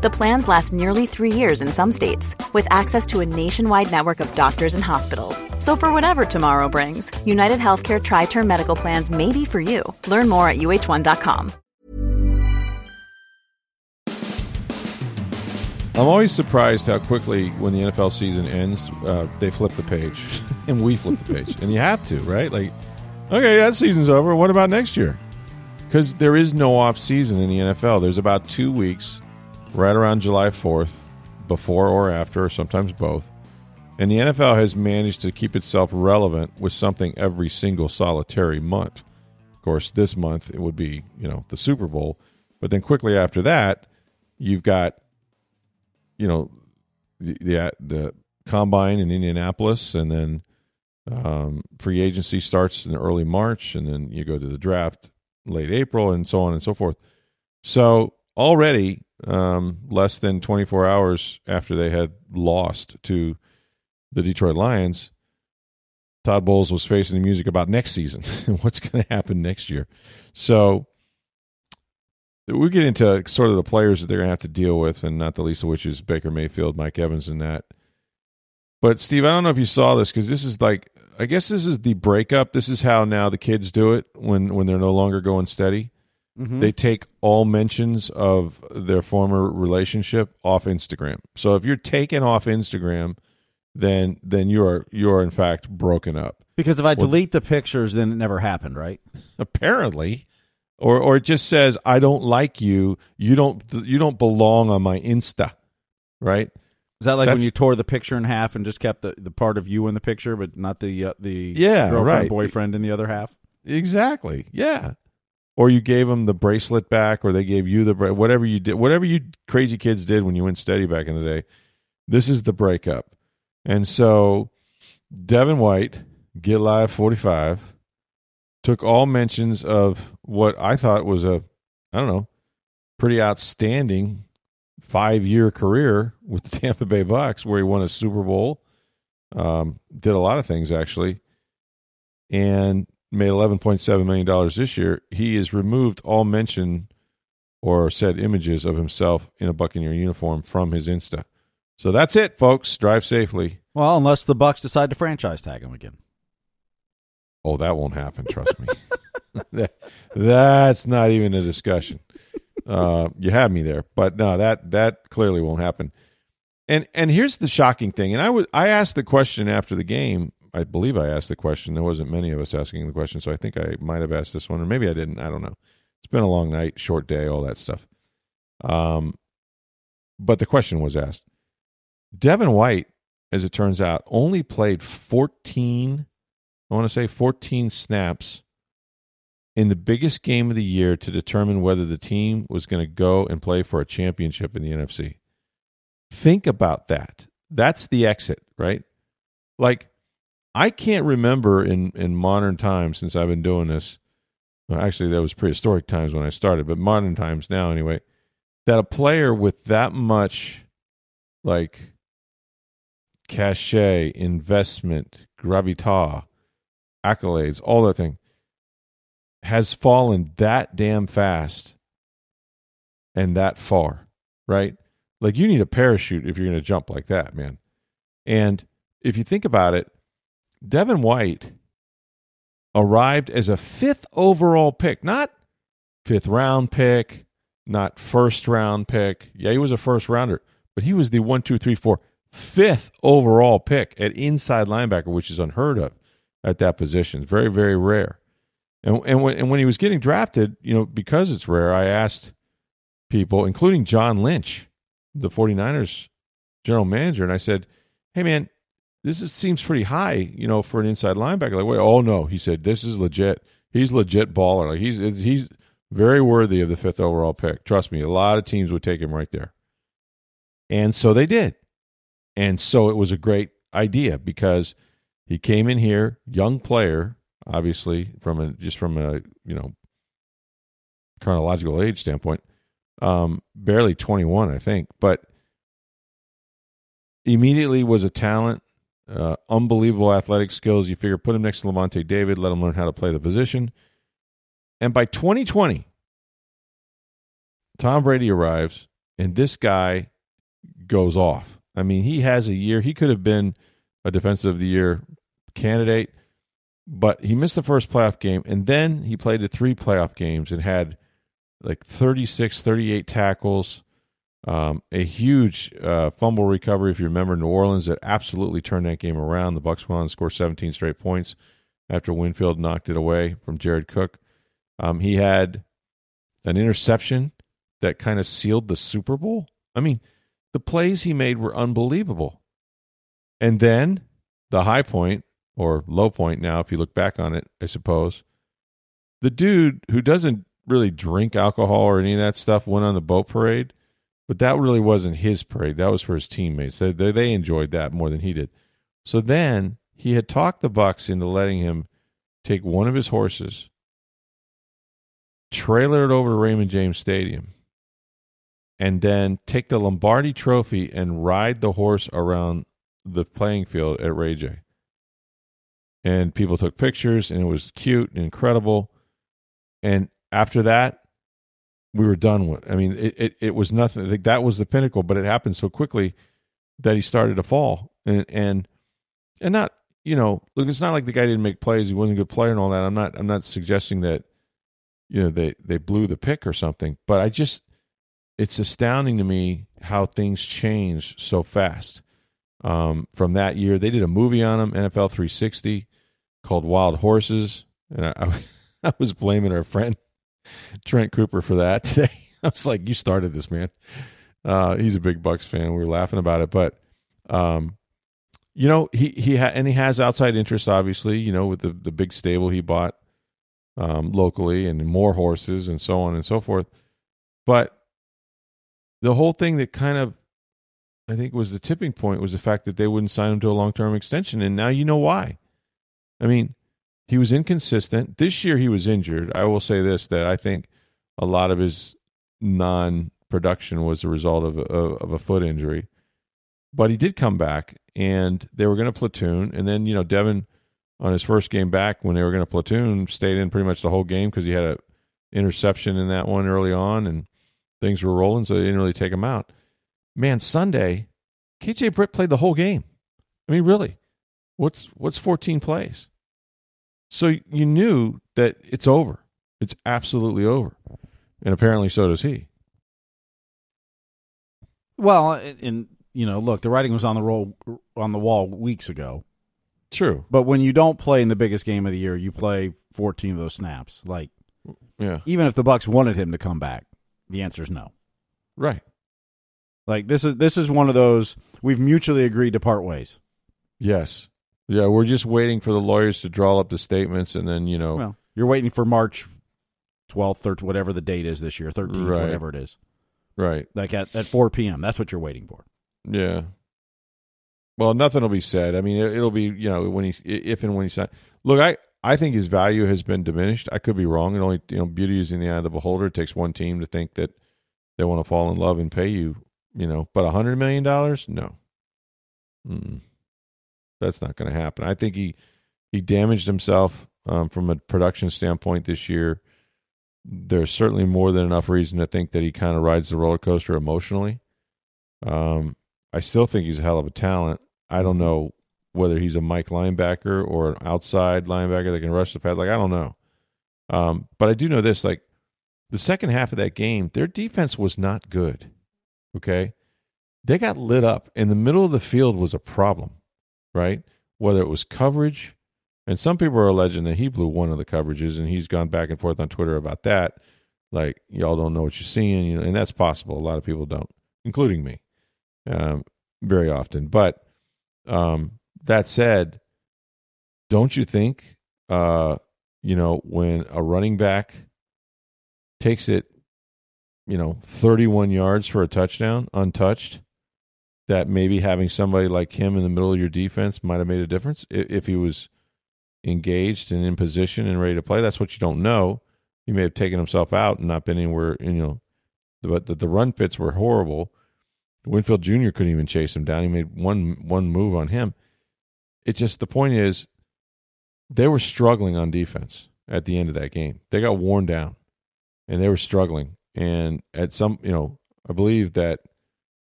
The plans last nearly three years in some states, with access to a nationwide network of doctors and hospitals. So, for whatever tomorrow brings, United Healthcare Tri Term Medical Plans may be for you. Learn more at uh1.com. I'm always surprised how quickly, when the NFL season ends, uh, they flip the page, and we flip the page, and you have to, right? Like, okay, that season's over. What about next year? Because there is no off season in the NFL. There's about two weeks, right around July 4th, before or after, or sometimes both. And the NFL has managed to keep itself relevant with something every single solitary month. Of course, this month it would be, you know, the Super Bowl. But then quickly after that, you've got you know the the, the combine in Indianapolis, and then um, free agency starts in early March, and then you go to the draft late April, and so on and so forth. So already um, less than 24 hours after they had lost to the Detroit Lions, Todd Bowles was facing the music about next season and what's going to happen next year. So we get into sort of the players that they're going to have to deal with, and not the least of which is Baker Mayfield, Mike Evans, and that. But Steve, I don't know if you saw this because this is like, I guess this is the breakup. This is how now the kids do it when when they're no longer going steady. Mm-hmm. They take all mentions of their former relationship off Instagram. So if you're taken off Instagram, then then you are you are in fact broken up. Because if I well, delete the pictures, then it never happened, right? Apparently or or it just says I don't like you. You don't you don't belong on my Insta, right? Is that like That's, when you tore the picture in half and just kept the, the part of you in the picture, but not the uh, the yeah girlfriend right. boyfriend in the other half? Exactly. Yeah. Or you gave them the bracelet back, or they gave you the whatever you did, whatever you crazy kids did when you went steady back in the day. This is the breakup, and so Devin White, get live forty five took all mentions of what I thought was a, I don't know, pretty outstanding five year career with the Tampa Bay Bucks, where he won a Super Bowl, um, did a lot of things actually, and made eleven point seven million dollars this year. He has removed all mention or said images of himself in a Buccaneer uniform from his Insta. So that's it, folks. Drive safely. Well, unless the Bucks decide to franchise tag him again. Oh, that won't happen. Trust me. that, that's not even a discussion. Uh, you have me there, but no, that that clearly won't happen. And and here's the shocking thing. And I was I asked the question after the game. I believe I asked the question. There wasn't many of us asking the question, so I think I might have asked this one, or maybe I didn't. I don't know. It's been a long night, short day, all that stuff. Um, but the question was asked. Devin White, as it turns out, only played 14 I want to say 14 snaps in the biggest game of the year to determine whether the team was going to go and play for a championship in the NFC. Think about that. That's the exit, right? Like, I can't remember in, in modern times since I've been doing this. Well, actually, that was prehistoric times when I started, but modern times now, anyway, that a player with that much, like, cachet, investment, gravitas, accolades, all that thing, has fallen that damn fast and that far, right? Like you need a parachute if you're going to jump like that, man. And if you think about it, Devin White arrived as a fifth overall pick, not fifth round pick, not first round pick. Yeah, he was a first rounder, but he was the one, two, three, four, fifth overall pick at inside linebacker, which is unheard of at that position. It's very, very rare. And and when and when he was getting drafted, you know, because it's rare, I asked people, including John Lynch, the 49ers general manager, and I said, Hey man, this is, seems pretty high, you know, for an inside linebacker. Like, wait, oh no, he said, this is legit. He's legit baller. Like he's he's very worthy of the fifth overall pick. Trust me, a lot of teams would take him right there. And so they did. And so it was a great idea because he came in here, young player, obviously from a just from a you know chronological age standpoint. Um, barely 21, I think, but immediately was a talent, uh, unbelievable athletic skills. You figure put him next to Lavonte David, let him learn how to play the position. And by 2020, Tom Brady arrives, and this guy goes off. I mean, he has a year. He could have been a defensive of the year candidate, but he missed the first playoff game, and then he played the three playoff games and had like 36, 38 tackles, um, a huge uh, fumble recovery. If you remember, New Orleans that absolutely turned that game around. The Bucks went on to score 17 straight points after Winfield knocked it away from Jared Cook. Um, he had an interception that kind of sealed the Super Bowl. I mean, the plays he made were unbelievable. And then the high point or low point now, if you look back on it, I suppose, the dude who doesn't really drink alcohol or any of that stuff went on the boat parade, but that really wasn't his parade. That was for his teammates. They, they enjoyed that more than he did. So then he had talked the Bucks into letting him take one of his horses, trailer it over to Raymond James Stadium, and then take the Lombardi Trophy and ride the horse around the playing field at Ray J. And people took pictures, and it was cute and incredible. And after that, we were done with. I mean, it, it, it was nothing. That was the pinnacle, but it happened so quickly that he started to fall. And and and not you know, look, it's not like the guy didn't make plays. He wasn't a good player and all that. I'm not I'm not suggesting that you know they they blew the pick or something, but I just it's astounding to me how things change so fast. Um, from that year, they did a movie on him, NFL 360, called Wild Horses, and I, I, I was blaming our friend Trent Cooper for that today. I was like, "You started this, man." Uh, he's a big Bucks fan. We were laughing about it, but um, you know, he he ha- and he has outside interest, obviously. You know, with the the big stable he bought um, locally and more horses and so on and so forth. But the whole thing that kind of I think was the tipping point was the fact that they wouldn't sign him to a long term extension, and now you know why. I mean, he was inconsistent. This year he was injured. I will say this that I think a lot of his non production was a result of a, of a foot injury. But he did come back, and they were going to platoon. And then, you know, Devin, on his first game back, when they were going to platoon, stayed in pretty much the whole game because he had a interception in that one early on, and things were rolling, so they didn't really take him out. Man, Sunday, KJ Britt played the whole game. I mean, really, what's what's 14 plays? So you knew that it's over. It's absolutely over. And apparently so does he. Well, and you know, look, the writing was on the roll on the wall weeks ago. True. But when you don't play in the biggest game of the year, you play 14 of those snaps. Like Yeah. even if the Bucks wanted him to come back, the answer is no. Right. Like this is this is one of those we've mutually agreed to part ways. Yes. Yeah, we're just waiting for the lawyers to draw up the statements and then, you know, Well, you're waiting for March 12th or whatever the date is this year, 13th, Right. whatever it is. right. Like at, at 4 p.m. That's what you're waiting for. Yeah. Well, nothing will be said. I mean, it, it'll be, you know, when he if and when he sign. Look, I I think his value has been diminished. I could be wrong. It only, you know, beauty is in the eye of the beholder. It takes one team to think that they want to fall in love and pay you, you know, but a hundred million dollars, no. Mm-mm. That's not going to happen. I think he he damaged himself um, from a production standpoint this year. There's certainly more than enough reason to think that he kind of rides the roller coaster emotionally. Um, I still think he's a hell of a talent. I don't know whether he's a Mike linebacker or an outside linebacker that can rush the pad. Like I don't know, um, but I do know this: like the second half of that game, their defense was not good. Okay, they got lit up, and the middle of the field was a problem, right? Whether it was coverage, and some people are alleging that he blew one of the coverages, and he's gone back and forth on Twitter about that. Like y'all don't know what you're seeing, you know, and that's possible. A lot of people don't, including me, um, very often. But um, that said, don't you think, uh, you know, when a running back takes it, you know, 31 yards for a touchdown untouched, that maybe having somebody like him in the middle of your defense might have made a difference if, he was engaged and in position and ready to play? That's what you don't know. he may have taken himself out and not been anywhere. You know, but the, the run fits were horrible. Winfield Jr. couldn't even chase him down. He made one one move on him. It's just the point is they were struggling on defense at the end of that game. They got worn down and they were struggling. And at some, you know, I believe that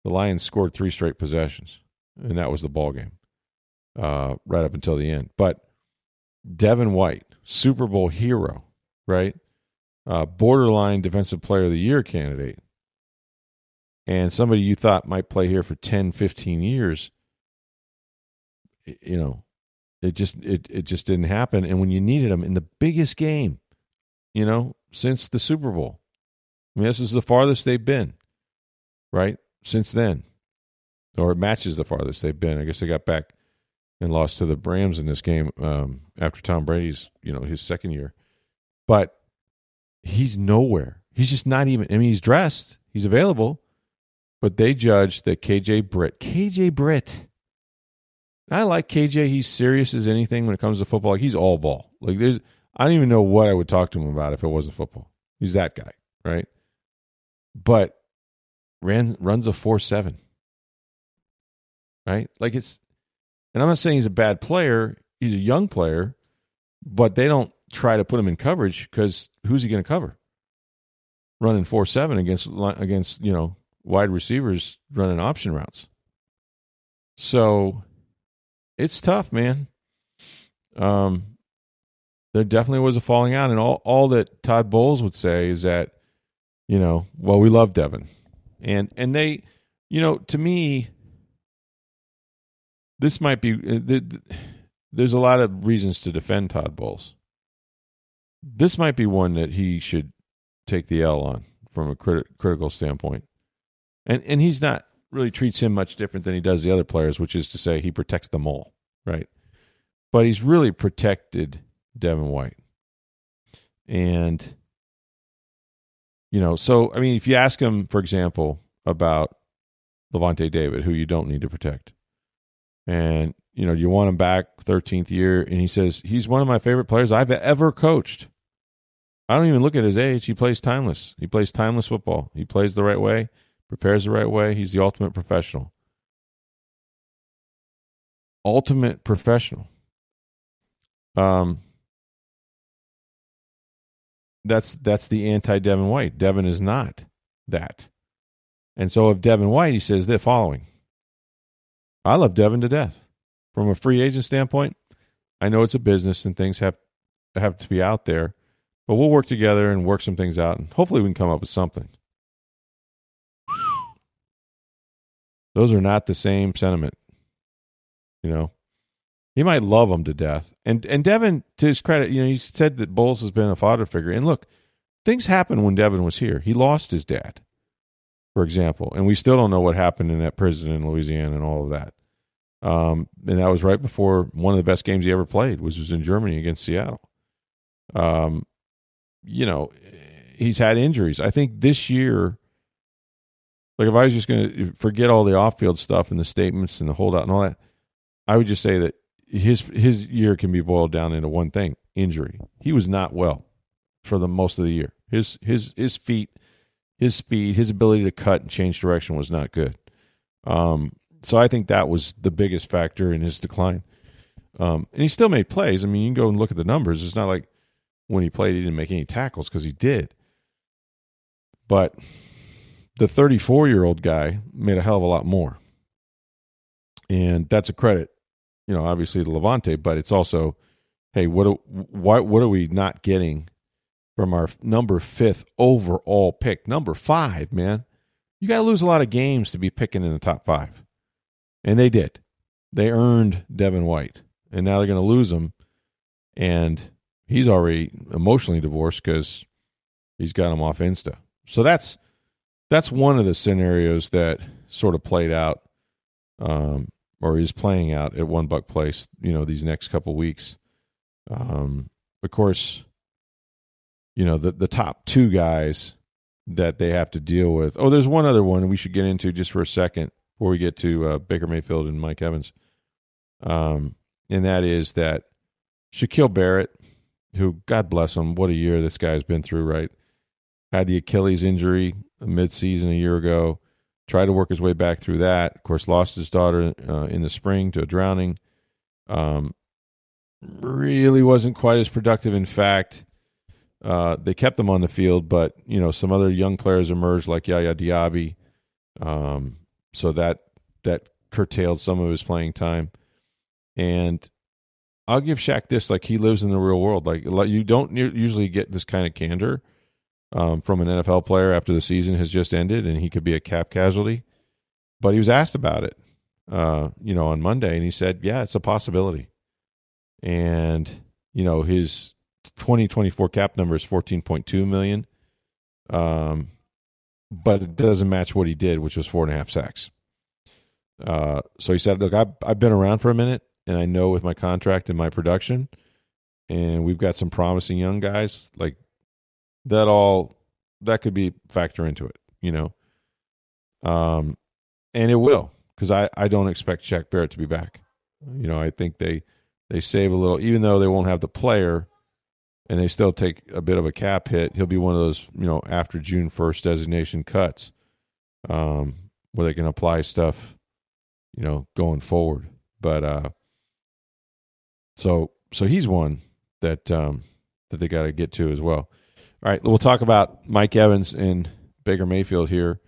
the Lions scored three straight possessions, and that was the ball game uh, right up until the end. But Devin White, Super Bowl hero, right? Uh, borderline defensive player of the year candidate, and somebody you thought might play here for 10, 15 years, you know, it just it it just didn't happen. And when you needed him in the biggest game, you know, since the Super Bowl, I mean, this is the farthest they've been, right? Since then, or it matches the farthest they've been. I guess they got back and lost to the Rams in this game um, after Tom Brady's, you know, his second year. But he's nowhere. He's just not even. I mean, he's dressed. He's available, but they judge that KJ Britt, KJ Britt. I like KJ. He's serious as anything when it comes to football. Like he's all ball. Like there's, I don't even know what I would talk to him about if it wasn't football. He's that guy, right? But ran runs a four seven, right? Like it's, and I'm not saying he's a bad player. He's a young player, but they don't try to put him in coverage because who's he going to cover? Running four seven against against you know wide receivers running option routes. So it's tough, man. Um, there definitely was a falling out, and all all that Todd Bowles would say is that, you know, well, we love Devin, and and they, you know, to me, this might be. Uh, there's a lot of reasons to defend Todd Bowles. This might be one that he should take the L on from a crit- critical standpoint, and and he's not really treats him much different than he does the other players, which is to say he protects them all, right? But he's really protected Devin White. And, you know, so, I mean, if you ask him, for example, about Lavonte David, who you don't need to protect, and, you know, you want him back 13th year, and he says, he's one of my favorite players I've ever coached. I don't even look at his age. He plays timeless. He plays timeless football. He plays the right way prepares the right way. He's the ultimate professional. Ultimate professional. Um, that's that's the anti Devin White. Devin is not that. And so of Devin White, he says the following. I love Devin to death. From a free agent standpoint, I know it's a business and things have have to be out there, but we'll work together and work some things out and hopefully we can come up with something. Those are not the same sentiment. You know, he might love him to death. And and Devin, to his credit, you know, he said that Bowles has been a father figure. And look, things happened when Devin was here. He lost his dad, for example, and we still don't know what happened in that prison in Louisiana and all of that. Um, and that was right before one of the best games he ever played, which was in Germany against Seattle. Um, you know, he's had injuries. I think this year like if I was just going to forget all the off-field stuff and the statements and the holdout and all that, I would just say that his his year can be boiled down into one thing: injury. He was not well for the most of the year. His his his feet, his speed, his ability to cut and change direction was not good. Um, so I think that was the biggest factor in his decline. Um, and he still made plays. I mean, you can go and look at the numbers. It's not like when he played, he didn't make any tackles because he did. But the 34 year old guy made a hell of a lot more. And that's a credit, you know, obviously the Lavonte, but it's also, hey, what, what, what are we not getting from our number fifth overall pick? Number five, man. You got to lose a lot of games to be picking in the top five. And they did. They earned Devin White. And now they're going to lose him. And he's already emotionally divorced because he's got him off Insta. So that's that's one of the scenarios that sort of played out um, or is playing out at One Buck Place. You know, these next couple weeks. Um, of course, you know the the top two guys that they have to deal with. Oh, there's one other one we should get into just for a second before we get to uh, Baker Mayfield and Mike Evans. Um, and that is that Shaquille Barrett who, God bless him, what a year this guy's been through, right? Had the Achilles injury mid-season a year ago, tried to work his way back through that. Of course, lost his daughter uh, in the spring to a drowning. Um, really wasn't quite as productive. In fact, uh, they kept him on the field, but you know some other young players emerged like Yaya Diaby, um, so that that curtailed some of his playing time. And I'll give Shaq this: like he lives in the real world. Like you don't usually get this kind of candor um, from an NFL player after the season has just ended, and he could be a cap casualty. But he was asked about it, uh, you know, on Monday, and he said, "Yeah, it's a possibility." And you know his 2024 cap number is 14.2 million, um, but it doesn't match what he did, which was four and a half sacks. Uh, so he said, "Look, I've I've been around for a minute, and I know with my contract and my production, and we've got some promising young guys. Like that, all that could be factor into it, you know. Um, and it will because I I don't expect Shaq Barrett to be back. You know, I think they they save a little, even though they won't have the player." and they still take a bit of a cap hit, he'll be one of those, you know, after June 1st designation cuts um, where they can apply stuff you know, going forward. But uh, so so he's one that um, that they got to get to as well. All right, we'll talk about Mike Evans and Baker Mayfield here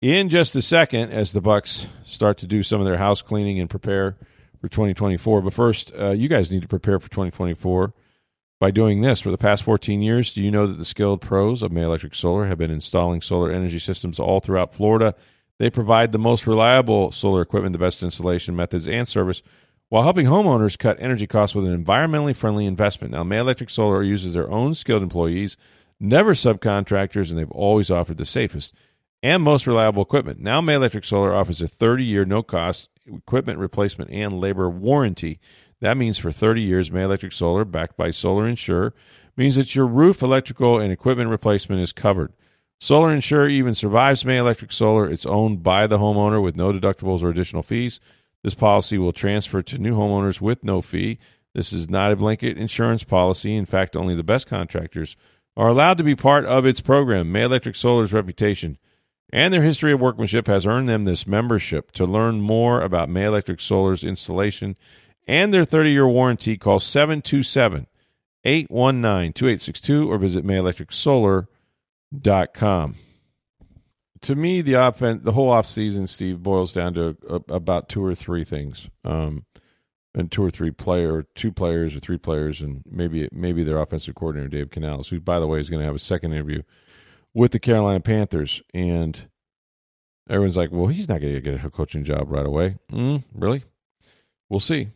in just a second as the Bucks start to do some of their house cleaning and prepare for 2024. But first, uh, you guys need to prepare for 2024 by doing this. For the past 14 years, do you know that the skilled pros of May Electric Solar have been installing solar energy systems all throughout Florida? They provide the most reliable solar equipment, the best installation methods, and service while helping homeowners cut energy costs with an environmentally friendly investment. Now, May Electric Solar uses their own skilled employees, never subcontractors, and they've always offered the safest and most reliable equipment. Now, May Electric Solar offers a 30 year no cost equipment replacement and labor warranty. That means for 30 years, May Electric Solar, backed by Solar Insure, means that your roof, electrical, and equipment replacement is covered. Solar Insure even survives May Electric Solar. It's owned by the homeowner with no deductibles or additional fees. This policy will transfer to new homeowners with no fee. This is not a blanket insurance policy. In fact, only the best contractors are allowed to be part of its program. May Electric Solar's reputation and their history of workmanship has earned them this membership. To learn more about May Electric Solar's installation and their 30 year warranty, call 727 819 2862 or visit May Electric Solar dot com. To me, the offense, the whole offseason, Steve, boils down to a, about two or three things, um, and two or three player, two players or three players, and maybe maybe their offensive coordinator Dave Canales, who by the way is going to have a second interview with the Carolina Panthers, and everyone's like, "Well, he's not going to get a coaching job right away." Mm, really? We'll see.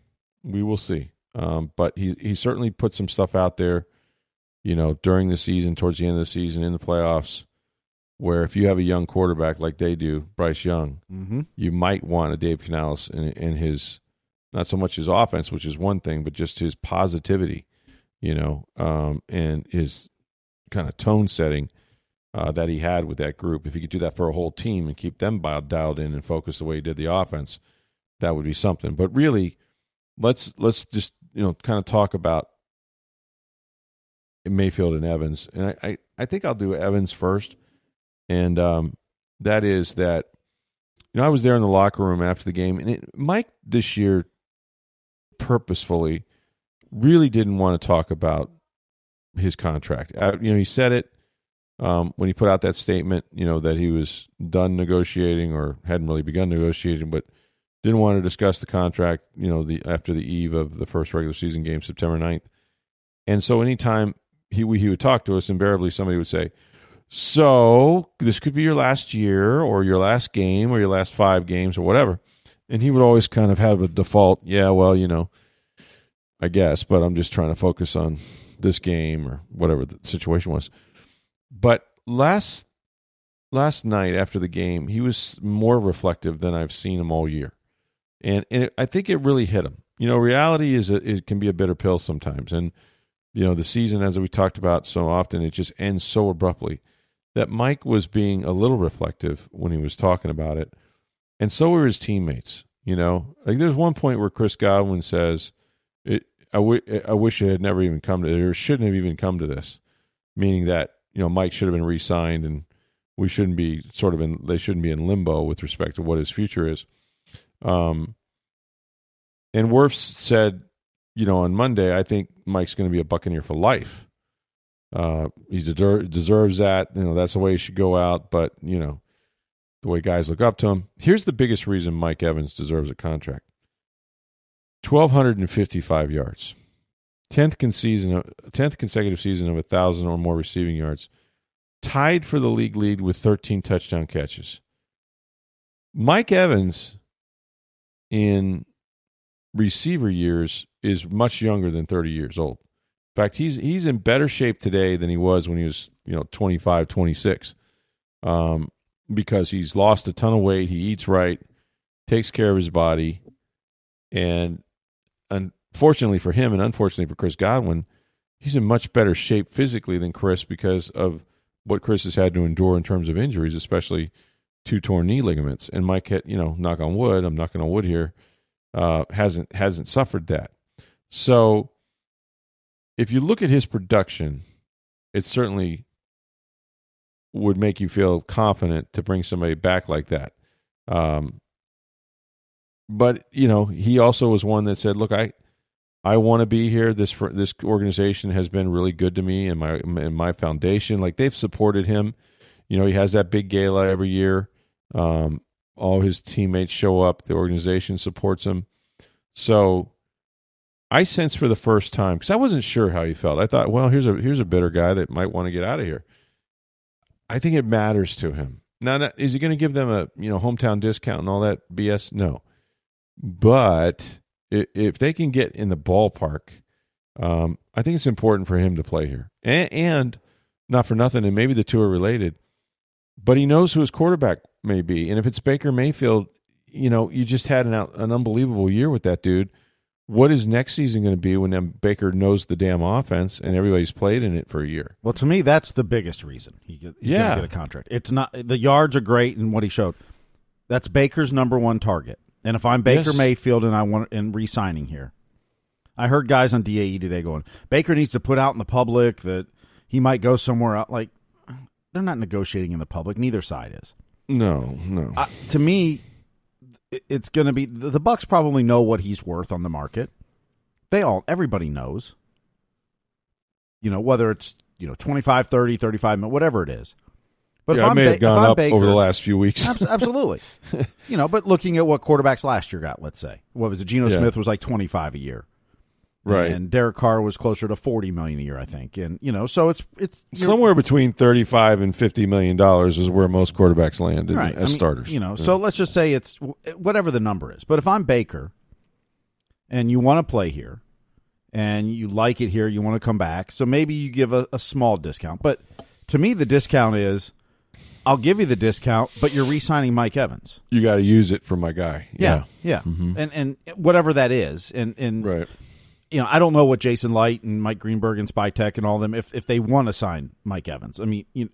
We will see. Um, but he he certainly put some stuff out there you know, during the season, towards the end of the season, in the playoffs, where if you have a young quarterback like they do, Bryce Young, mm-hmm. you might want a Dave Canales in, in his not so much his offense, which is one thing, but just his positivity, you know, um, and his kind of tone setting uh, that he had with that group. If he could do that for a whole team and keep them dialed in and focused the way he did the offense, that would be something. But really, let's let's just you know kind of talk about Mayfield and Evans, and I, I, I think I'll do Evans first, and um, that is that you know I was there in the locker room after the game, and it, Mike this year purposefully really didn't want to talk about his contract. Uh, you know, he said it um, when he put out that statement, you know, that he was done negotiating or hadn't really begun negotiating, but didn't want to discuss the contract, you know, the after the eve of the first regular season game, September 9th. And so anytime he he would talk to us, invariably somebody would say, "So this could be your last year, or your last game, or your last five games, or whatever." And he would always kind of have a default, "Yeah, well, you know, I guess, but I'm just trying to focus on this game or whatever the situation was." But last last night after the game, he was more reflective than I've seen him all year, and, and it, I think it really hit him. You know, reality is a, it can be a bitter pill sometimes, and you know, the season, as we talked about so often, it just ends so abruptly that Mike was being a little reflective when he was talking about it. And so were his teammates. You know, like there's one point where Chris Godwin says, it, I, w- I wish it had never even come to or shouldn't have even come to this, meaning that you know Mike should have been re-signed and we shouldn't be sort of in they shouldn't be in limbo with respect to what his future is. Um, and Wirfs said, you know, on Monday, I think Mike's going to be a Buccaneer for life. Uh, he deser- deserves that. You know, that's the way he should go out. But you know, the way guys look up to him. Here's the biggest reason Mike Evans deserves a contract: twelve hundred and fifty-five yards, tenth season, tenth consecutive season of a thousand or more receiving yards, tied for the league lead with thirteen touchdown catches. Mike Evans, in receiver years, is much younger than thirty years old. In fact, he's he's in better shape today than he was when he was, you know, 25, 26. Um, because he's lost a ton of weight, he eats right, takes care of his body, and unfortunately for him and unfortunately for Chris Godwin, he's in much better shape physically than Chris because of what Chris has had to endure in terms of injuries, especially two torn knee ligaments. And Mike, had, you know, knock on wood, I'm knocking on wood here, uh, hasn't hasn't suffered that. So if you look at his production, it certainly would make you feel confident to bring somebody back like that. Um, but you know, he also was one that said, "Look, I, I want to be here. This for, this organization has been really good to me and my and my foundation. Like they've supported him. You know, he has that big gala every year. Um, all his teammates show up. The organization supports him. So I sense for the first time because I wasn't sure how he felt. I thought, well, here's a here's a bitter guy that might want to get out of here. I think it matters to him. Now, is he going to give them a you know hometown discount and all that BS? No, but if they can get in the ballpark, um, I think it's important for him to play here. And, and not for nothing, and maybe the two are related, but he knows who his quarterback may be, and if it's Baker Mayfield, you know, you just had an an unbelievable year with that dude what is next season going to be when Baker knows the damn offense and everybody's played in it for a year? Well, to me, that's the biggest reason he, he's yeah. going to get a contract. It's not the yards are great and what he showed. That's Baker's number one target. And if I'm Baker yes. Mayfield and I want and re-signing here, I heard guys on DAE today going Baker needs to put out in the public that he might go somewhere out. Like they're not negotiating in the public. Neither side is. No, no. Uh, to me, it's going to be the Bucks probably know what he's worth on the market. They all everybody knows. You know, whether it's, you know, 25, 30, 35, whatever it is. But yeah, if, I may ba- have gone up Baker, over the last few weeks. absolutely. you know, but looking at what quarterbacks last year got, let's say. What was it? Geno yeah. Smith was like 25 a year. Right. And Derek Carr was closer to 40 million a year, I think. And you know, so it's it's somewhere between 35 and 50 million dollars is where most quarterbacks land right. as I mean, starters. You know, yeah. so let's just say it's whatever the number is. But if I'm Baker and you want to play here and you like it here, you want to come back, so maybe you give a, a small discount. But to me the discount is I'll give you the discount, but you're re-signing Mike Evans. You got to use it for my guy. Yeah, yeah, yeah. Mm-hmm. and and whatever that is, and and right you know, I don't know what Jason Licht and Mike Greenberg and Spytek and all them if if they want to sign Mike Evans. I mean, you,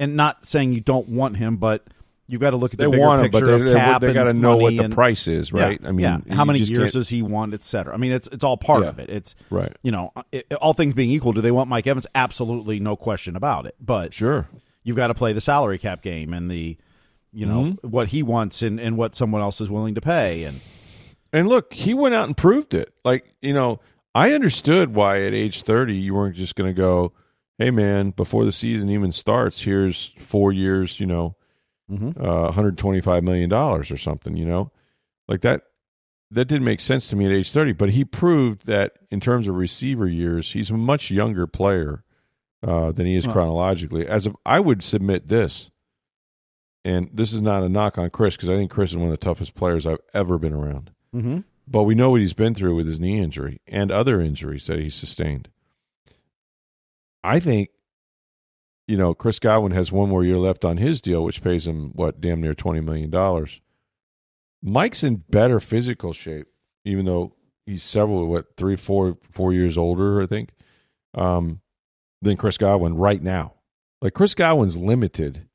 and not saying you don't want him, but you've got to look at the they bigger want him, picture of they, cap. They, they got to know what the and, price is, right? Yeah, I mean, yeah. how many years can't... does he want, et cetera. I mean, it's it's all part yeah. of it. It's right. You know, it, all things being equal, do they want Mike Evans? Absolutely, no question about it. But sure, you've got to play the salary cap game and the, you know, mm-hmm. what he wants and and what someone else is willing to pay and. And look, he went out and proved it. Like you know, I understood why at age 30 you weren't just going to go, hey, man, before the season even starts, here's four years, you know, mm-hmm. uh, $125 million or something, you know? Like that, that didn't make sense to me at age 30, but he proved that in terms of receiver years, he's a much younger player uh, than he is chronologically. As I would submit this, and this is not a knock on Chris because I think Chris is one of the toughest players I've ever been around. Mm-hmm. But we know what he's been through with his knee injury and other injuries that he sustained. I think, you know, Chris Godwin has one more year left on his deal, which pays him, what, damn near $20 million. Mike's in better physical shape, even though he's several, what, three, four, four years older, I think, um, than Chris Godwin right now. Like, Chris Godwin's limited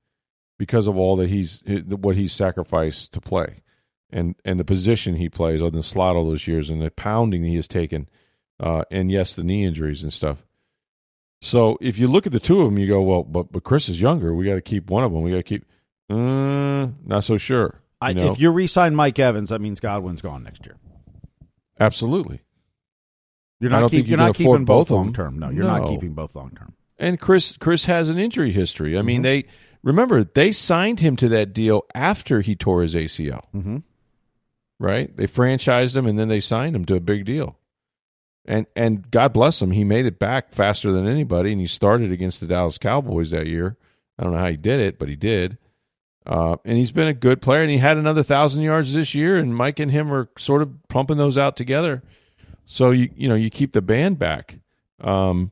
because of all that he's, what he's sacrificed to play and and the position he plays on the slot all those years and the pounding he has taken uh, and yes, the knee injuries and stuff. So if you look at the two of them, you go, well, but but Chris is younger. We got to keep one of them. We got to keep. Uh, not so sure. You I, if you re-sign Mike Evans, that means Godwin's gone next year. Absolutely. You're not, keep, you're not keeping both long term. No, you're no. not keeping both long term. And Chris Chris has an injury history. I mm-hmm. mean, they remember they signed him to that deal after he tore his ACL. Mm-hmm. Right? They franchised him and then they signed him to a big deal. And and God bless him, he made it back faster than anybody, and he started against the Dallas Cowboys that year. I don't know how he did it, but he did. Uh, and he's been a good player, and he had another thousand yards this year. And Mike and him are sort of pumping those out together. So you you know you keep the band back. Um,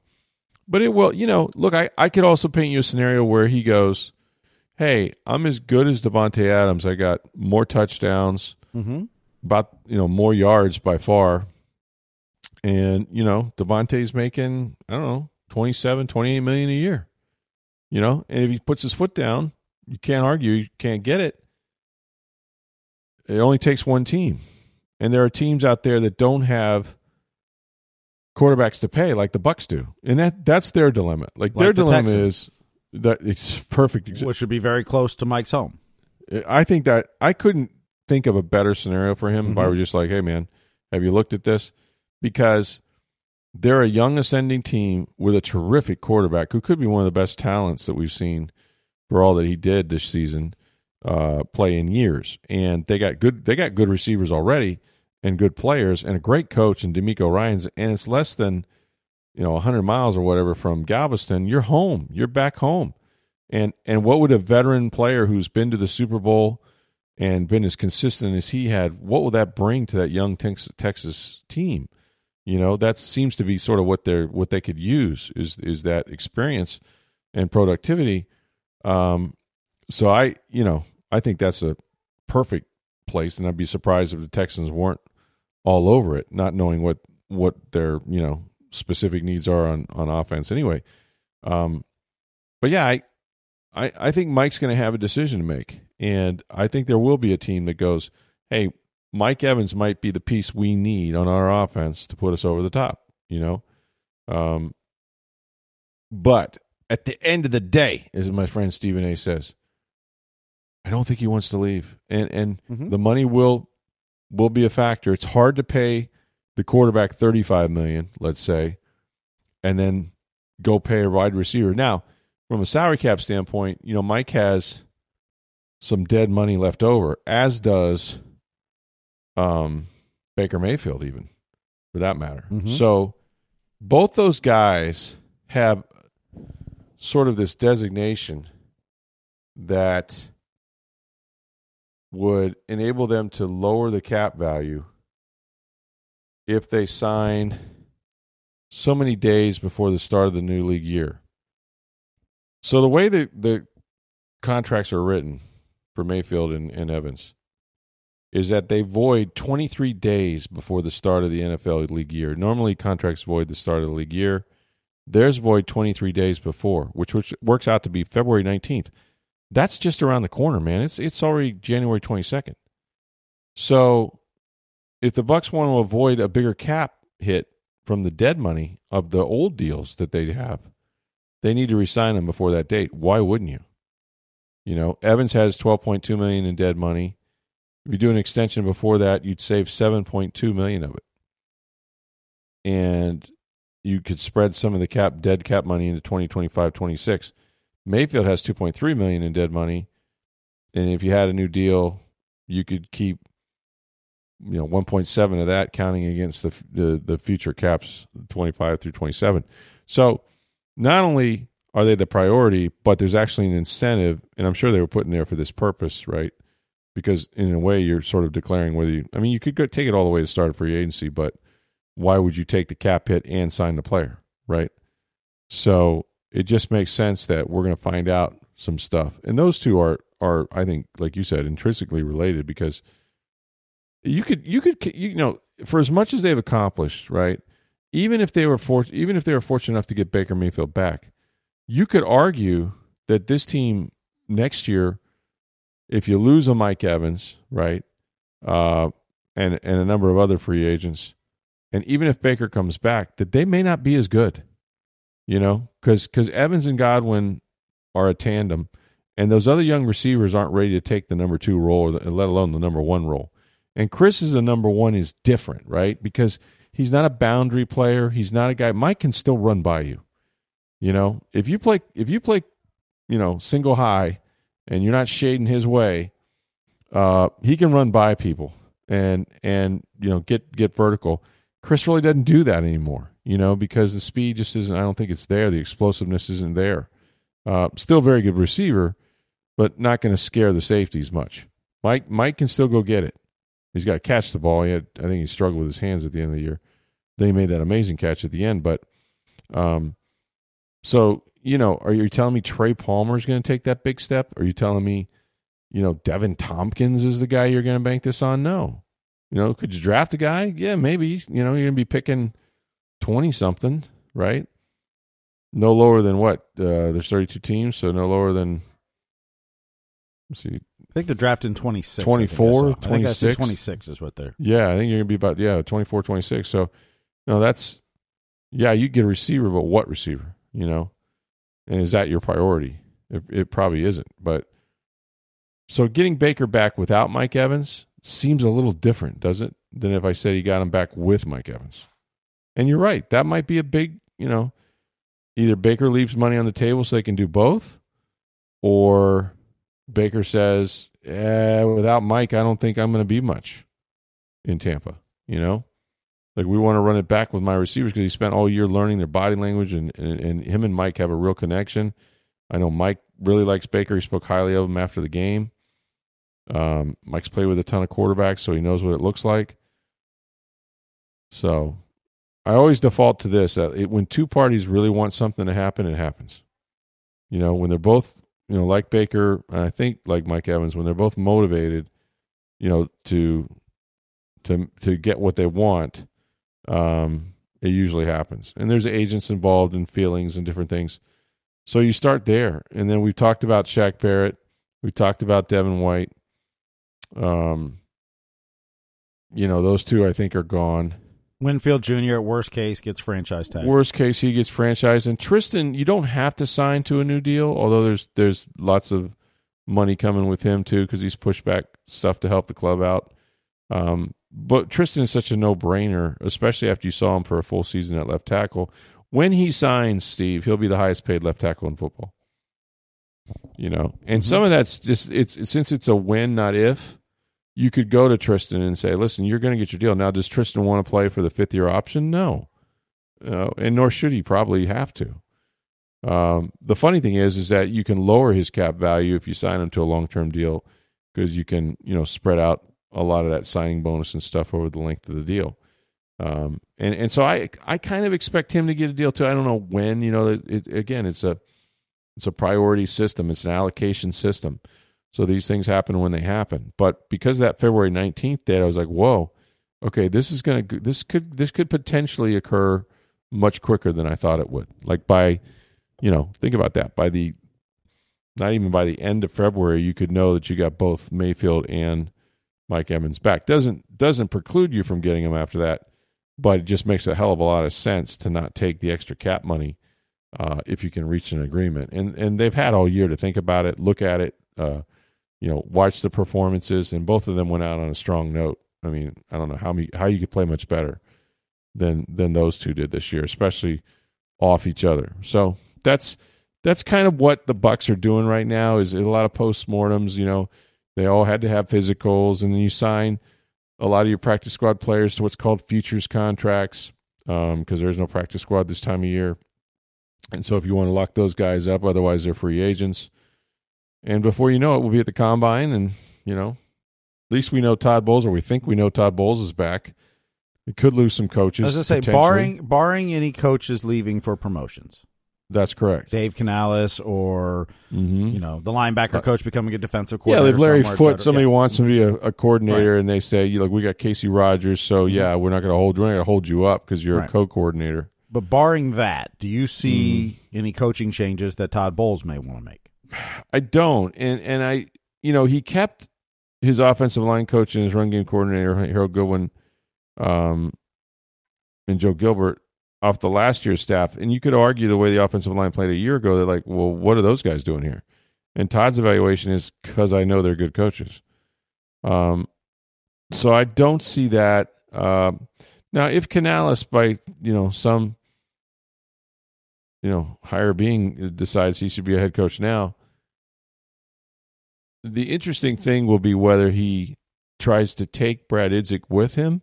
but it will you know look I I could also paint you a scenario where he goes, hey I'm as good as Davante Adams. I got more touchdowns, mm-hmm. About you know more yards by far, and you know Davante's making I don't know 27, 28 million a year. You know, and if he puts his foot down, you can't argue. You can't get it. It only takes one team, and there are teams out there that don't have quarterbacks to pay like the Bucks do, and that that's their dilemma. Like, like their the dilemma Texans. is that it's perfect. Which should be very close to Mike's home. I think that I couldn't think of a better scenario for him mm-hmm. if I mm-hmm. were just like, hey man, have you looked at this? Because they're a young ascending team with a terrific quarterback who could be one of the best talents that we've seen for all that he did this season, uh, play in years. And they got good they got good receivers already and good players and a great coach and DeMeco Ryans, and it's less than you know 100 miles or whatever from Galveston. You're home. You're back home. And and what would a veteran player who's been to the Super Bowl and been as consistent as he had, what will that bring to that young Texas team? You know, that seems to be sort of what they're what they could use is is that experience and productivity. Um, so I, you know, I think that's a perfect place, and I'd be surprised if the Texans weren't all over it, not knowing what what their you know specific needs are on on offense anyway. Um, but yeah, I I, I think Mike's going to have a decision to make, and I think there will be a team that goes, "Hey, Mike Evans might be the piece we need on our offense to put us over the top." You know, um, but at the end of the day, as my friend Stephen A. says, I don't think he wants to leave, and and mm-hmm. the money will will be a factor. It's hard to pay the quarterback 35 million, let's say, and then go pay a wide receiver. Now, from a salary cap standpoint, you know, Mike has some dead money left over, as does um, Baker Mayfield, even for that matter. Mm-hmm. So both those guys have sort of this designation that would enable them to lower the cap value if they sign so many days before the start of the new league year. So the way that the contracts are written for Mayfield and, and Evans is that they void 23 days before the start of the NFL league year. Normally contracts void the start of the league year. Theirs void 23 days before, which, which works out to be February 19th. That's just around the corner, man. It's it's already January 22nd. So if the Bucks want to avoid a bigger cap hit from the dead money of the old deals that they have, they need to resign them before that date. Why wouldn't you? You know, Evans has 12.2 million in dead money. If you do an extension before that, you'd save 7.2 million of it. And you could spread some of the cap dead cap money into 2025 26 Mayfield has 2.3 million in dead money, and if you had a new deal, you could keep you know 1.7 of that counting against the the, the future caps 25 through 27. So not only are they the priority, but there's actually an incentive, and I'm sure they were put in there for this purpose, right? Because in a way, you're sort of declaring whether you. I mean, you could go take it all the way to start a free agency, but why would you take the cap hit and sign the player, right? So it just makes sense that we're going to find out some stuff. And those two are are I think like you said intrinsically related because you could you could you know for as much as they've accomplished, right? Even if they were for, even if they were fortunate enough to get Baker Mayfield back, you could argue that this team next year if you lose a Mike Evans, right? Uh, and and a number of other free agents and even if Baker comes back, that they may not be as good. You know, because because Evans and Godwin are a tandem, and those other young receivers aren't ready to take the number two role, the, let alone the number one role. And Chris is the number one is different, right? Because he's not a boundary player. He's not a guy. Mike can still run by you. You know, if you play if you play, you know, single high, and you're not shading his way, uh, he can run by people and and you know get get vertical. Chris really doesn't do that anymore, you know, because the speed just isn't. I don't think it's there. The explosiveness isn't there. Uh, still very good receiver, but not going to scare the safeties much. Mike Mike can still go get it. He's got to catch the ball. He had, I think he struggled with his hands at the end of the year. Then he made that amazing catch at the end. But, um, so you know, are you telling me Trey Palmer is going to take that big step? Are you telling me, you know, Deven Thompkins is the guy you're going to bank this on? No. You know, could you draft a guy? Yeah, maybe. You know, you're going to be picking twenty something, right? No lower than what? Uh, there's 32 teams, so no lower than. Let's see. I think they're drafting 26. 24, I 26. 26 is what they're. Yeah, I think you're going to be about, yeah, 24, 26. So, no, that's, yeah, you get a receiver, but what receiver, you know? And is that your priority? It, it probably isn't. But, so getting Baker back without Mike Evans seems a little different, does it? Than if I said he got him back with Mike Evans. And you're right. That might be a big, you know, either Baker leaves money on the table so they can do both, or Baker says, eh, without Mike, I don't think I'm going to be much in Tampa. You know, like we want to run it back with my receivers because he spent all year learning their body language, and, and, and him and Mike have a real connection. I know Mike really likes Baker. He spoke highly of him after the game. Um, Mike's played with a ton of quarterbacks, so he knows what it looks like. So I always default to this: uh, it, when two parties really want something to happen, it happens. You know, when they're both you know, like Baker, and I think like Mike Evans, when they're both motivated, you know, to to to get what they want, um, it usually happens. And there's agents involved in feelings and different things. So you start there, and then we've talked about Shaq Barrett, we talked about Devin White. Um, you know, those two I think are gone. Winfield Jr. at worst case gets franchise tag. Worst case, he gets franchise. And Tristan, you don't have to sign to a new deal, although there's there's lots of money coming with him too because he's pushed back stuff to help the club out. Um, but Tristan is such a no brainer, especially after you saw him for a full season at left tackle. When he signs, Steve, he'll be the highest paid left tackle in football. You know, and mm-hmm. some of that's just it's since it's a when, not if you could go to Tristan and say, "Listen, you're going to get your deal." Now, does Tristan want to play for the fifth year option? No, uh, and nor should he probably have to. Um, the funny thing is, is that you can lower his cap value if you sign him to a long term deal because you can, you know, spread out a lot of that signing bonus and stuff over the length of the deal. Um, and and so I I kind of expect him to get a deal too. I don't know when. You know, it, it, again, it's a it's a priority system. It's an allocation system. So these things happen when they happen. But because that February 19th date, I was like, whoa, okay, this is to, this could, this could potentially occur much quicker than I thought it would. Like by, you know, think about that. By the, not even by the end of February, you could know that you got both Mayfield and Mike Evans back. Doesn't, doesn't preclude you from getting him after that, but it just makes a hell of a lot of sense to not take the extra cap money uh, if you can reach an agreement. And, and they've had all year to think about it, look at it, uh, you know, watch the performances, and both of them went out on a strong note. I mean, I don't know how me how you could play much better than than those two did this year, especially off each other. So that's that's kind of what the Bucs are doing right now. Is a lot of postmortems. You know, they all had to have physicals, and then you sign a lot of your practice squad players to what's called futures contracts because um, there's no practice squad this time of year. And so if you want to lock those guys up, otherwise they're free agents. And before you know it, we'll be at the combine, and you know, at least we know Todd Bowles, or we think we know Todd Bowles is back. We could lose some coaches. I was going to say, barring barring any coaches leaving for promotions. That's correct. Dave Canales or mm-hmm. you know the linebacker uh, coach becoming a defensive coordinator. Yeah, if Larry Foote, somebody yeah. wants to be a, a coordinator, right. and they say, "Look, we got Kacy Rodgers, so mm-hmm. yeah, we're not going to hold. We're going to hold you up because you're right. a co-coordinator." But barring that, do you see mm. any coaching changes that Todd Bowles may want to make? I don't, and and I, you know, he kept his offensive line coach and his run game coordinator Harold Goodwin, um, and Joe Gilbert off the last year's staff. And you could argue the way the offensive line played a year ago, they're like, well, what are those guys doing here? And Todd's evaluation is because I know they're good coaches. Um, so I don't see that. Uh, now, if Canales, by you know some you know higher being, decides he should be a head coach now, the interesting thing will be whether he tries to take Brad Idzik with him,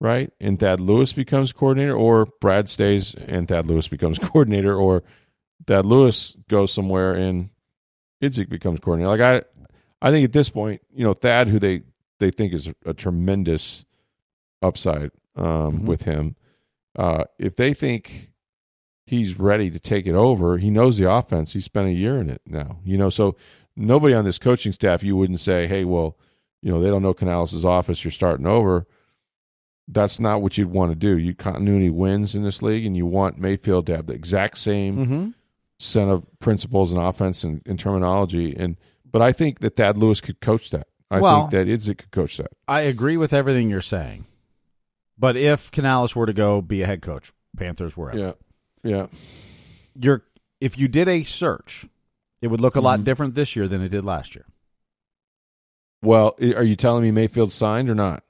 right? And Thad Lewis becomes coordinator, or Brad stays and Thad Lewis becomes coordinator, or Thad Lewis goes somewhere and Idzik becomes coordinator. Like I, I think at this point, you know, Thad, who they they think is a, tremendous upside um, mm-hmm. with him, uh, if they think he's ready to take it over, he knows the offense. He spent a year in it now, you know. So nobody on this coaching staff, you wouldn't say, hey, well, you know, they don't know Canales' office. You're starting over. That's not what you'd want to do. You continuity wins in this league, and you want Mayfield to have the exact same mm-hmm. set of principles and offense and, and, terminology. And but I think that Thad Lewis could coach that. I well, think that Idzik could coach that. I agree with everything you're saying. But if Canales were to go be a head coach, Panthers were yeah, yeah, you're if you did a search it would look a lot mm-hmm. different this year than it did last year. Well, are you telling me Mayfield signed or not?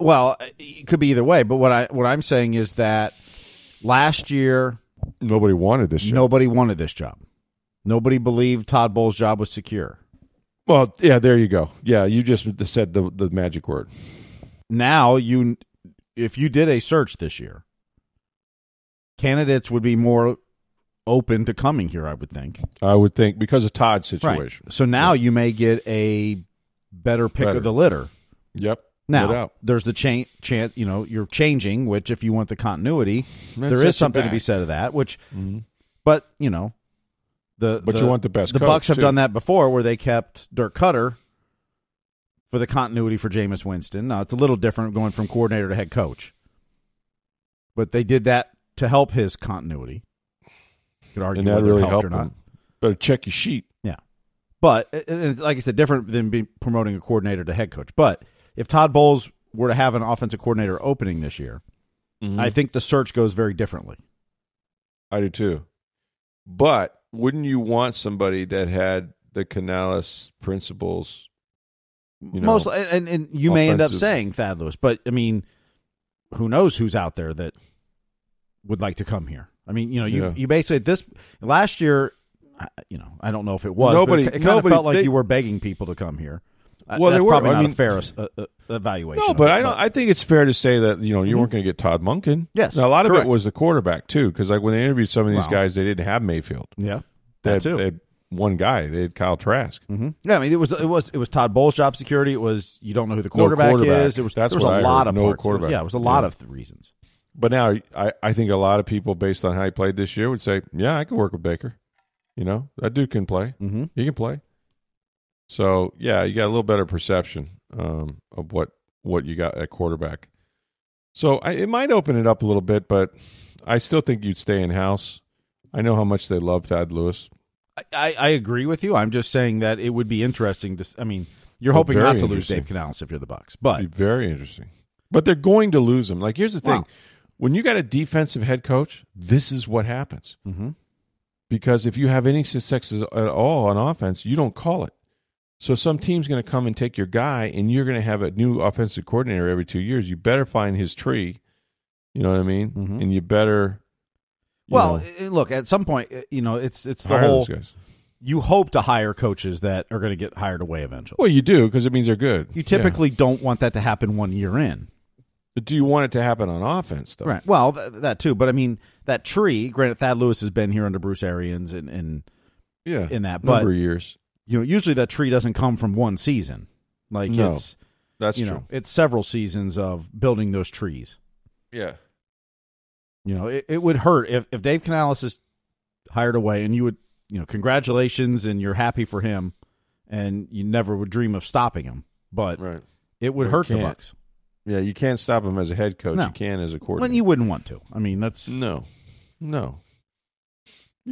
Well, it could be either way. But what I what I'm saying is that last year nobody wanted this. Job. Nobody wanted this job. Nobody believed Todd Bowles' job was secure. Well, yeah, there you go. Yeah, you just said the the magic word. Now you, if you did a search this year, candidates would be more open to coming here. I would think. I would think because of Todd's situation. Right. So now yeah. you may get a better pick better. of the litter. Yep. Now no there's the chance. You know, you're changing. Which, if you want the continuity, That's there is something to be said of that. Which, mm-hmm. but you know, the but the, you want the best. The Bucs have too. done that before, where they kept Dirk Koetter for the continuity for Jameis Winston. Now it's a little different going from coordinator to head coach, but they did that to help his continuity could argue and that really helped, helped or not. Better check your sheet. Yeah, but it's like I said, different than being promoting a coordinator to head coach. But if Todd Bowles were to have an offensive coordinator opening this year, mm-hmm. I think the search goes very differently. I do too. But wouldn't you want somebody that had the Canales principles? You know, Most and, and you may end up saying Thad Lewis, but I mean, who knows who's out there that would like to come here? I mean, you know, you, yeah. you basically this last year, you know, I don't know if it was. Nobody, it, it kind of felt like they, you were begging people to come here. Uh, well, That's they were. probably I not mean, a fair uh, uh, evaluation. No, but I don't. I think it's fair to say that you know you mm-hmm. weren't going to get Todd Monken. Yes, now, a lot correct. of it was the quarterback too, because like when they interviewed some of these wow. guys, they didn't have Mayfield. Yeah, they had, they had one guy. They had Kyle Trask. Mm-hmm. Yeah, I mean it was it was it was Todd Bowles' job security. It was you don't know who the quarterback, no quarterback. is. It was that's there was a I lot heard. of no parts. quarterback. Yeah, it was a lot yeah. of reasons. But now I, I think a lot of people, based on how he played this year, would say, yeah, I can work with Baker. You know, that dude can play. Mm-hmm. He can play. So yeah, you got a little better perception um, of what what you got at quarterback. So I, it might open it up a little bit, but I still think you'd stay in house. I know how much they love Thad Lewis. I, I agree with you. I'm just saying that it would be interesting to. I mean, you're hoping not to lose Dave Canales if you're the Bucs, but very interesting. But they're going to lose him. Like here's the thing: wow when you got a defensive head coach, this is what happens. Mm-hmm. Because if you have any success at all on offense, you don't call it. So some team's going to come and take your guy, and you're going to have a new offensive coordinator every two years. You better find his tree. You know what I mean? Mm-hmm. And you better. You well, know, eh, look. At some point, eh, you know, it's it's the whole. You hope to hire coaches that are going to get hired away eventually. Well, you do because it means they're good. You typically yeah. don't want that to happen one year in. But do you want it to happen on offense, though? Right. Well, th- that too. But I mean, that tree. Granted, Thad Lewis has been here under Bruce Arians and, and yeah, in that but, number of years. You know, usually that tree doesn't come from one season. Like no, it's that's you true. know, it's several seasons of building those trees. Yeah. You know, it, it would hurt if if Dave Canales is hired away, and you would you know, congratulations, and you're happy for him, and you never would dream of stopping him. But right. it would hurt the Bucs. Yeah, you can't stop him as a head coach. No. You can as a coordinator. When you wouldn't want to. I mean, that's no, no.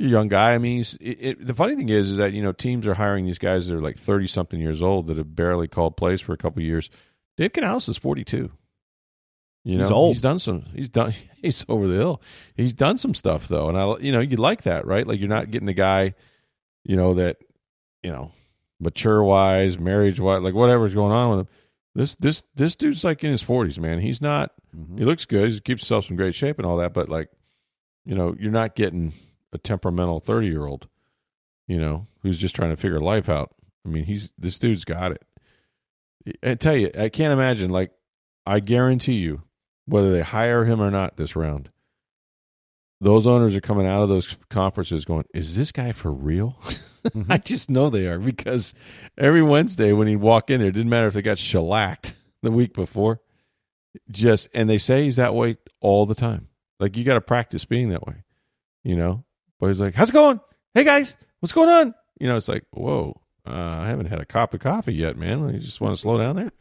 Young guy. I mean, it, it, the funny thing is, is that you know teams are hiring these guys that are like thirty something years old that have barely called plays for a couple years. Dave Canales is forty two. You know, he's old. He's done some. He's done. He's over the hill. He's done some stuff though, and I, you know, you like that, right? Like you're not getting a guy, you know, that, you know, mature wise, marriage wise, like whatever's going on with him. This this this dude's like in his forties, man. He's not. Mm-hmm. He looks good. He keeps himself in great shape and all that, but like, you know, you're not getting a temperamental thirty year old, you know, who's just trying to figure life out. I mean, he's this dude's got it. I tell you, I can't imagine. Like, I guarantee you, whether they hire him or not this round, those owners are coming out of those conferences going, "Is this guy for real?" Mm-hmm. I just know they are because every Wednesday when he'd walk in there, it didn't matter if they got shellacked the week before. Just and they say he's that way all the time. Like you got to practice being that way, you know. But he's like, "How's it going? Hey guys, what's going on?" You know, it's like, "Whoa, uh, I haven't had a cup of coffee yet, man. You just want to slow down there."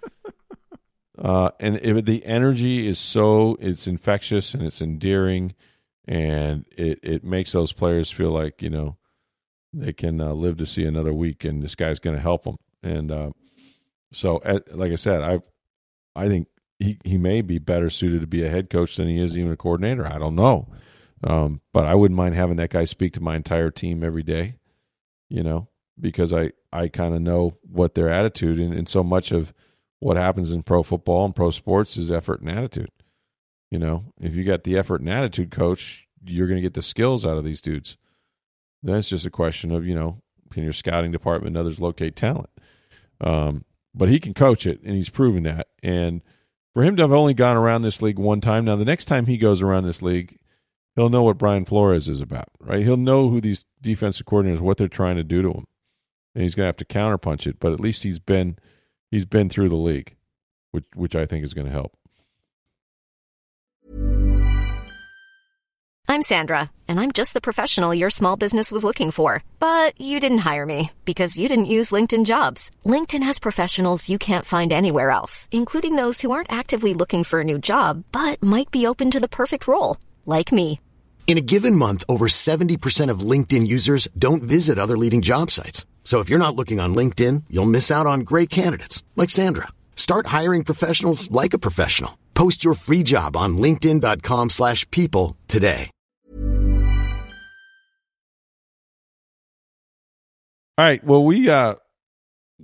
uh, and if the energy is so, it's infectious and it's endearing, and it it makes those players feel like you know they can uh, live to see another week, and this guy's going to help them. And uh, so, at, like I said, I I think he he may be better suited to be a head coach than he is even a coordinator. I don't know, um, but I wouldn't mind having that guy speak to my entire team every day. You know, because I I kind of know what their attitude and, and so much of what happens in pro football and pro sports is effort and attitude. You know, if you got the effort and attitude coach, you're going to get the skills out of these dudes. Then it's just a question of, you know, can your scouting department and others locate talent? Um, but he can coach it, and he's proven that. And for him to have only gone around this league one time, now the next time he goes around this league, he'll know what Brian Flores is about, right? He'll know who these defensive coordinators, what they're trying to do to him, and he's to have to counterpunch it. But at least he's been he's been through the league, which which I think is going to help. I'm Sandra, and I'm just the professional your small business was looking for. But you didn't hire me because you didn't use LinkedIn jobs. LinkedIn has professionals you can't find anywhere else, including those who aren't actively looking for a new job but might be open to the perfect role, like me. In a given month, over 70% of LinkedIn users don't visit other leading job sites. So if you're not looking on LinkedIn, you'll miss out on great candidates like Sandra. Start hiring professionals like a professional. Post your free job on linkedin.com/people today. All right, well we uh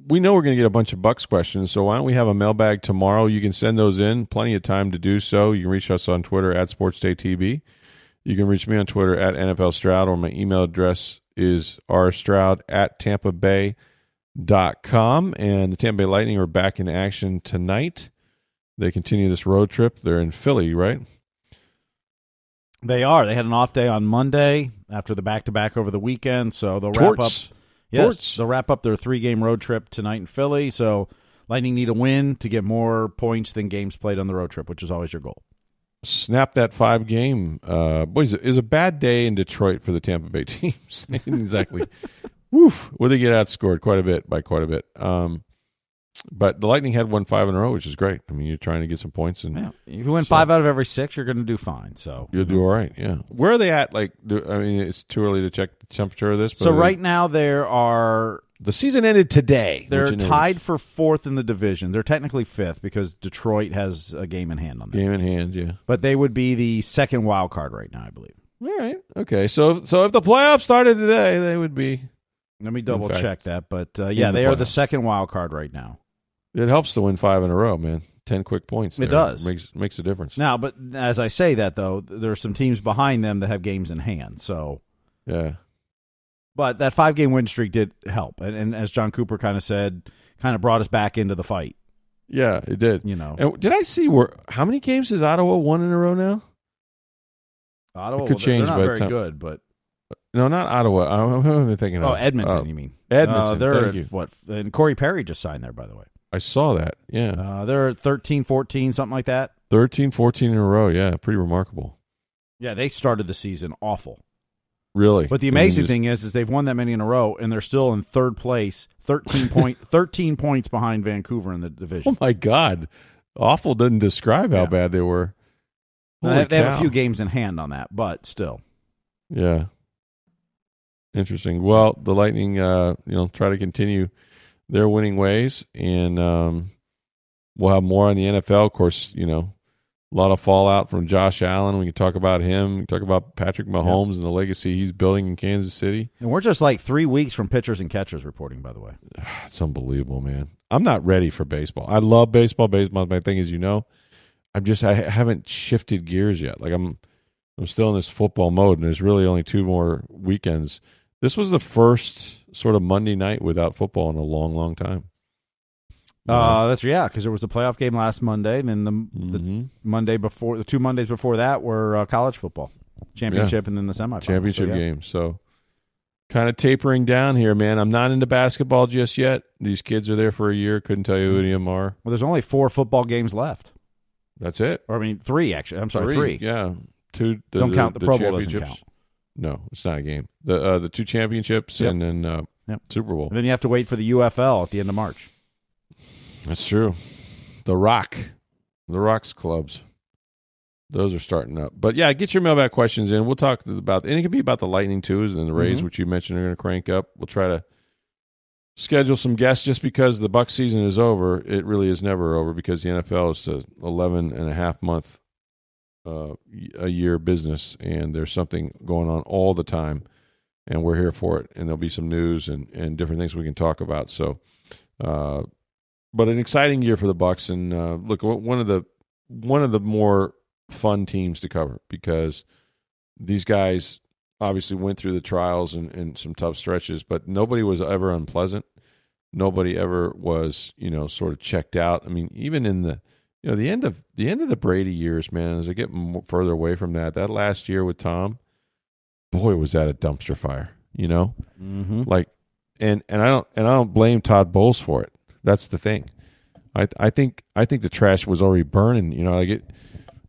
we know we're going to get a bunch of Bucs questions, so why don't we have a mailbag tomorrow? You can send those in. Plenty of time to do so. You can reach us on Twitter at SportsDayTV. You can reach me on Twitter at NFL Stroud, or my email address is rstroud at tampa bay dot com. And the Tampa Bay Lightning are back in action tonight. They continue this road trip. They're in Philly, right? They are. They had an off day on Monday after the back to back over the weekend, so they'll wrap up. Yes, Torts. they'll wrap up their three game road trip tonight in Philly. So Lightning need a win to get more points than games played on the road trip, which is always your goal snap that five game. Uh, boys, it was a bad day in Detroit for the Tampa Bay teams. exactly. Woof. Well, they get outscored quite a bit by quite a bit. Um, but the Lightning had won five in a row, which is great. I mean, you're trying to get some points, and yeah. if you win so, five out of every six, you're going to do fine. So you'll do all right. Yeah. Where are they at? Like, do, I mean, it's too early to check the temperature of this. so right now there are the season ended today. They're tied for fourth in the division. They're technically fifth because Detroit has a game in hand on them. Game in hand, yeah. But they would be the second wild card right now, I believe. All right. Okay. So so if the playoffs started today, they would be. Let me double check that. But uh, yeah, the they playoffs. are the second wild card right now. It helps to win five in a row, man. Ten quick points. There. It does makes makes a difference. Now, but as I say that though, there are some teams behind them that have games in hand. So yeah, but that five game win streak did help, and, and as Jon Cooper kind of said, kind of brought us back into the fight. Yeah, it did. You know, and did I see where how many games has Ottawa won in a row now? Ottawa could well, change. They're not very time. good, but no, not Ottawa. I'm, I'm thinking. Oh, of, Edmonton. Uh, you mean Edmonton? Uh, they're at, what? And Corey Perry just signed there, by the way. I saw that. Yeah, uh, they're at 13, 14, something like that. 13, 14 in a row. Yeah, pretty remarkable. Yeah, they started the season awful. Really? But the amazing just... thing is, is they've won that many in a row, and they're still in third place, thirteen point, thirteen points behind Vancouver in the division. Oh my God! Awful doesn't describe how yeah. bad they were. They, they have a few games in hand on that, but still. Yeah. Interesting. Well, the Lightning, uh, you know, try to continue their winning ways, and um, we'll have more on the NFL. Of course, you know, A lot of fallout from Josh Allen. We can talk about him. We can talk about Patrick Mahomes yeah. and the legacy he's building in Kansas City. And we're just like three weeks from pitchers and catchers reporting, by the way. It's unbelievable, man. I'm not ready for baseball. I love baseball. Baseball, my thing, as you know. I'm just I haven't shifted gears yet. Like I'm I'm still in this football mode, and there's really only two more weekends. This was the first sort of Monday night without football in a long, long time. Uh, that's yeah, because there was a playoff game last Monday, and then the, the mm-hmm. Monday before, the two Mondays before that were uh, college football championship, yeah. and then the semifinal championship so, yeah. game. So, kind of tapering down here, man. I'm not into basketball just yet. These kids are there for a year. Couldn't tell you who any of them are. Well, there's only four football games left. That's it. Or I mean, three actually. I'm sorry, three. three. Yeah, two. The, Don't the, count the, the Pro Bowl doesn't count. No, it's not a game. The uh, the two championships yep. and then uh, yep. Super Bowl. And then you have to wait for the UFL at the end of March. That's true. The Rock, the Rocks clubs, those are starting up. But yeah, get your mailbag questions in. We'll talk about, and it can be about the Lightning too, and the Rays, mm-hmm. which you mentioned are going to crank up. We'll try to schedule some guests just because the Buck season is over. It really is never over because the NFL is a 11 and a half month uh, a year business, and there's something going on all the time, and we're here for it. And there'll be some news and and different things we can talk about. So. Uh, but an exciting year for the Bucs, and uh, look, one of the one of the more fun teams to cover because these guys obviously went through the trials and, and some tough stretches, but nobody was ever unpleasant. Nobody ever was, you know, sort of checked out. I mean, even in the, you know, the end of the end of the Brady years, man, as I get more, further away from that, that last year with Tom, boy, was that a dumpster fire. You know, mm-hmm. like, and and I don't and I don't blame Todd Bowles for it. That's the thing. I I think I think the trash was already burning. You know, like it,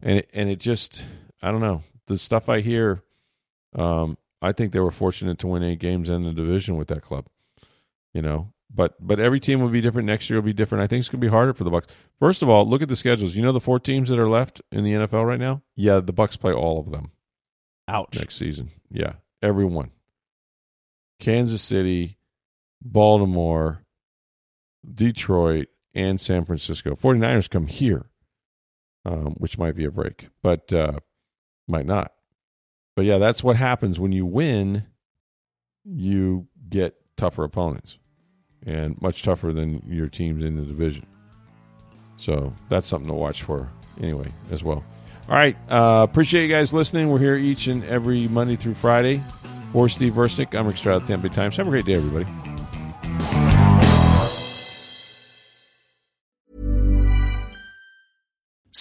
and it, and it just I don't know the stuff I hear. Um, I think they were fortunate to win eight games in the division with that club. You know, but but every team will be different. Next year will be different. I think it's going to be harder for the Bucs. First of all, look at the schedules. You know the four teams that are left in the NFL right now. Yeah, the Bucs play all of them. Ouch. Next season, yeah, everyone. Kansas City, Baltimore, Detroit, and San Francisco. 49ers come here, um, which might be a break, but uh, might not. But yeah, that's what happens when you win. You get tougher opponents, and much tougher than your teams in the division. So that's something to watch for anyway as well. All right, uh, appreciate you guys listening. We're here each and every Monday through Friday. For Steve Versnick, I'm Rick Stroud Tampa Times. Have a great day, everybody.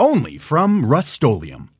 only from Rust-Oleum